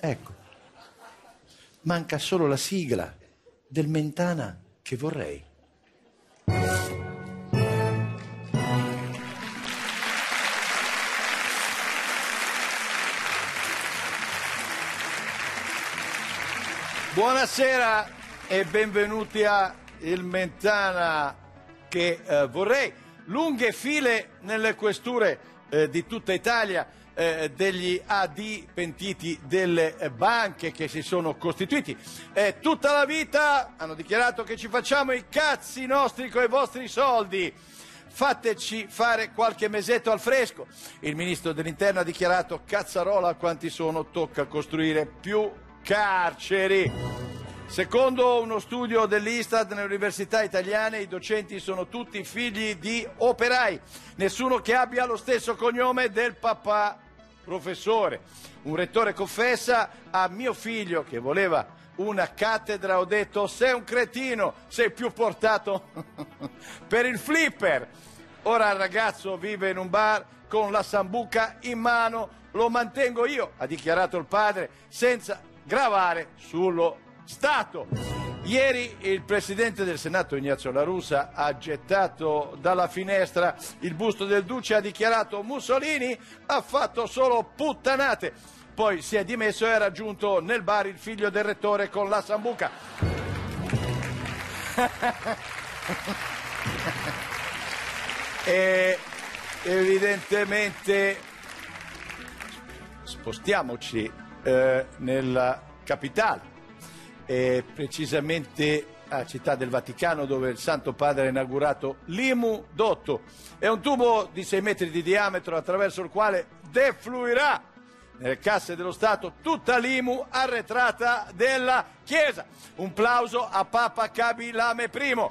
Ecco, manca solo la sigla del Mentana che vorrei. Buonasera e benvenuti a Il Mentana che eh, vorrei. Lunghe file nelle questure eh, di tutta Italia eh, degli AD pentiti delle banche che si sono costituiti. Eh, tutta la vita hanno dichiarato che ci facciamo i cazzi nostri con i vostri soldi. Fateci fare qualche mesetto al fresco. Il ministro dell'interno ha dichiarato cazzarola quanti sono, tocca costruire più carceri. Secondo uno studio dell'Istat nelle università italiane i docenti sono tutti figli di operai, nessuno che abbia lo stesso cognome del papà professore. Un rettore confessa a mio figlio che voleva una cattedra, ho detto sei un cretino, sei più portato per il flipper. Ora il ragazzo vive in un bar con la sambuca in mano, lo mantengo io, ha dichiarato il padre, senza gravare sullo Stato. Ieri il Presidente del Senato Ignazio La Russa ha gettato dalla finestra il busto del Duce, ha dichiarato Mussolini ha fatto solo puttanate. Poi si è dimesso e ha raggiunto nel bar il figlio del rettore con la sambuca. e evidentemente spostiamoci eh, nella capitale e precisamente a Città del Vaticano dove il Santo Padre ha inaugurato l'Imu Dotto. È un tubo di 6 metri di diametro attraverso il quale defluirà nelle casse dello Stato tutta l'Imu arretrata della Chiesa. Un plauso a Papa Kabilame I.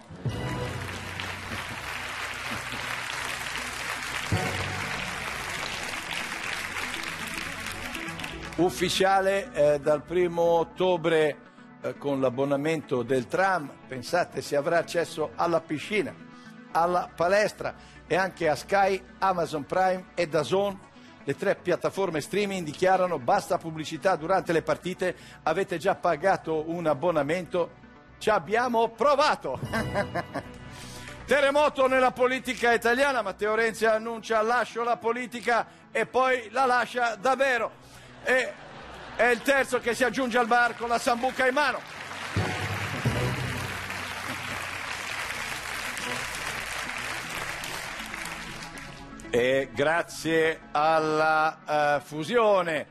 Ufficiale eh, dal primo ottobre eh, con l'abbonamento del tram, pensate si avrà accesso alla piscina, alla palestra e anche a Sky, Amazon Prime e Dazon. Le tre piattaforme streaming dichiarano basta pubblicità durante le partite, avete già pagato un abbonamento, ci abbiamo provato. Terremoto nella politica italiana, Matteo Renzi annuncia lascio la politica e poi la lascia davvero. E è il terzo che si aggiunge al bar con la sambuca in mano. E grazie alla uh, fusione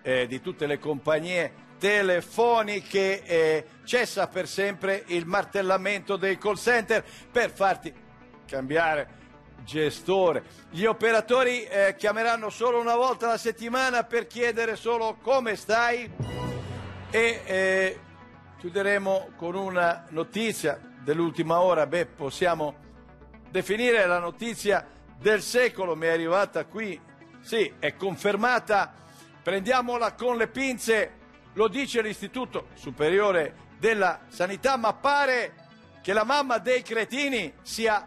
eh, di tutte le compagnie telefoniche eh, cessa per sempre il martellamento dei call center per farti cambiare gestore. Gli operatori eh, chiameranno solo una volta alla settimana per chiedere solo come stai e eh, chiuderemo con una notizia dell'ultima ora. Beh, possiamo definire la notizia del secolo, mi è arrivata qui, sì, è confermata, prendiamola con le pinze, lo dice l'Istituto Superiore della Sanità, ma pare che la mamma dei cretini sia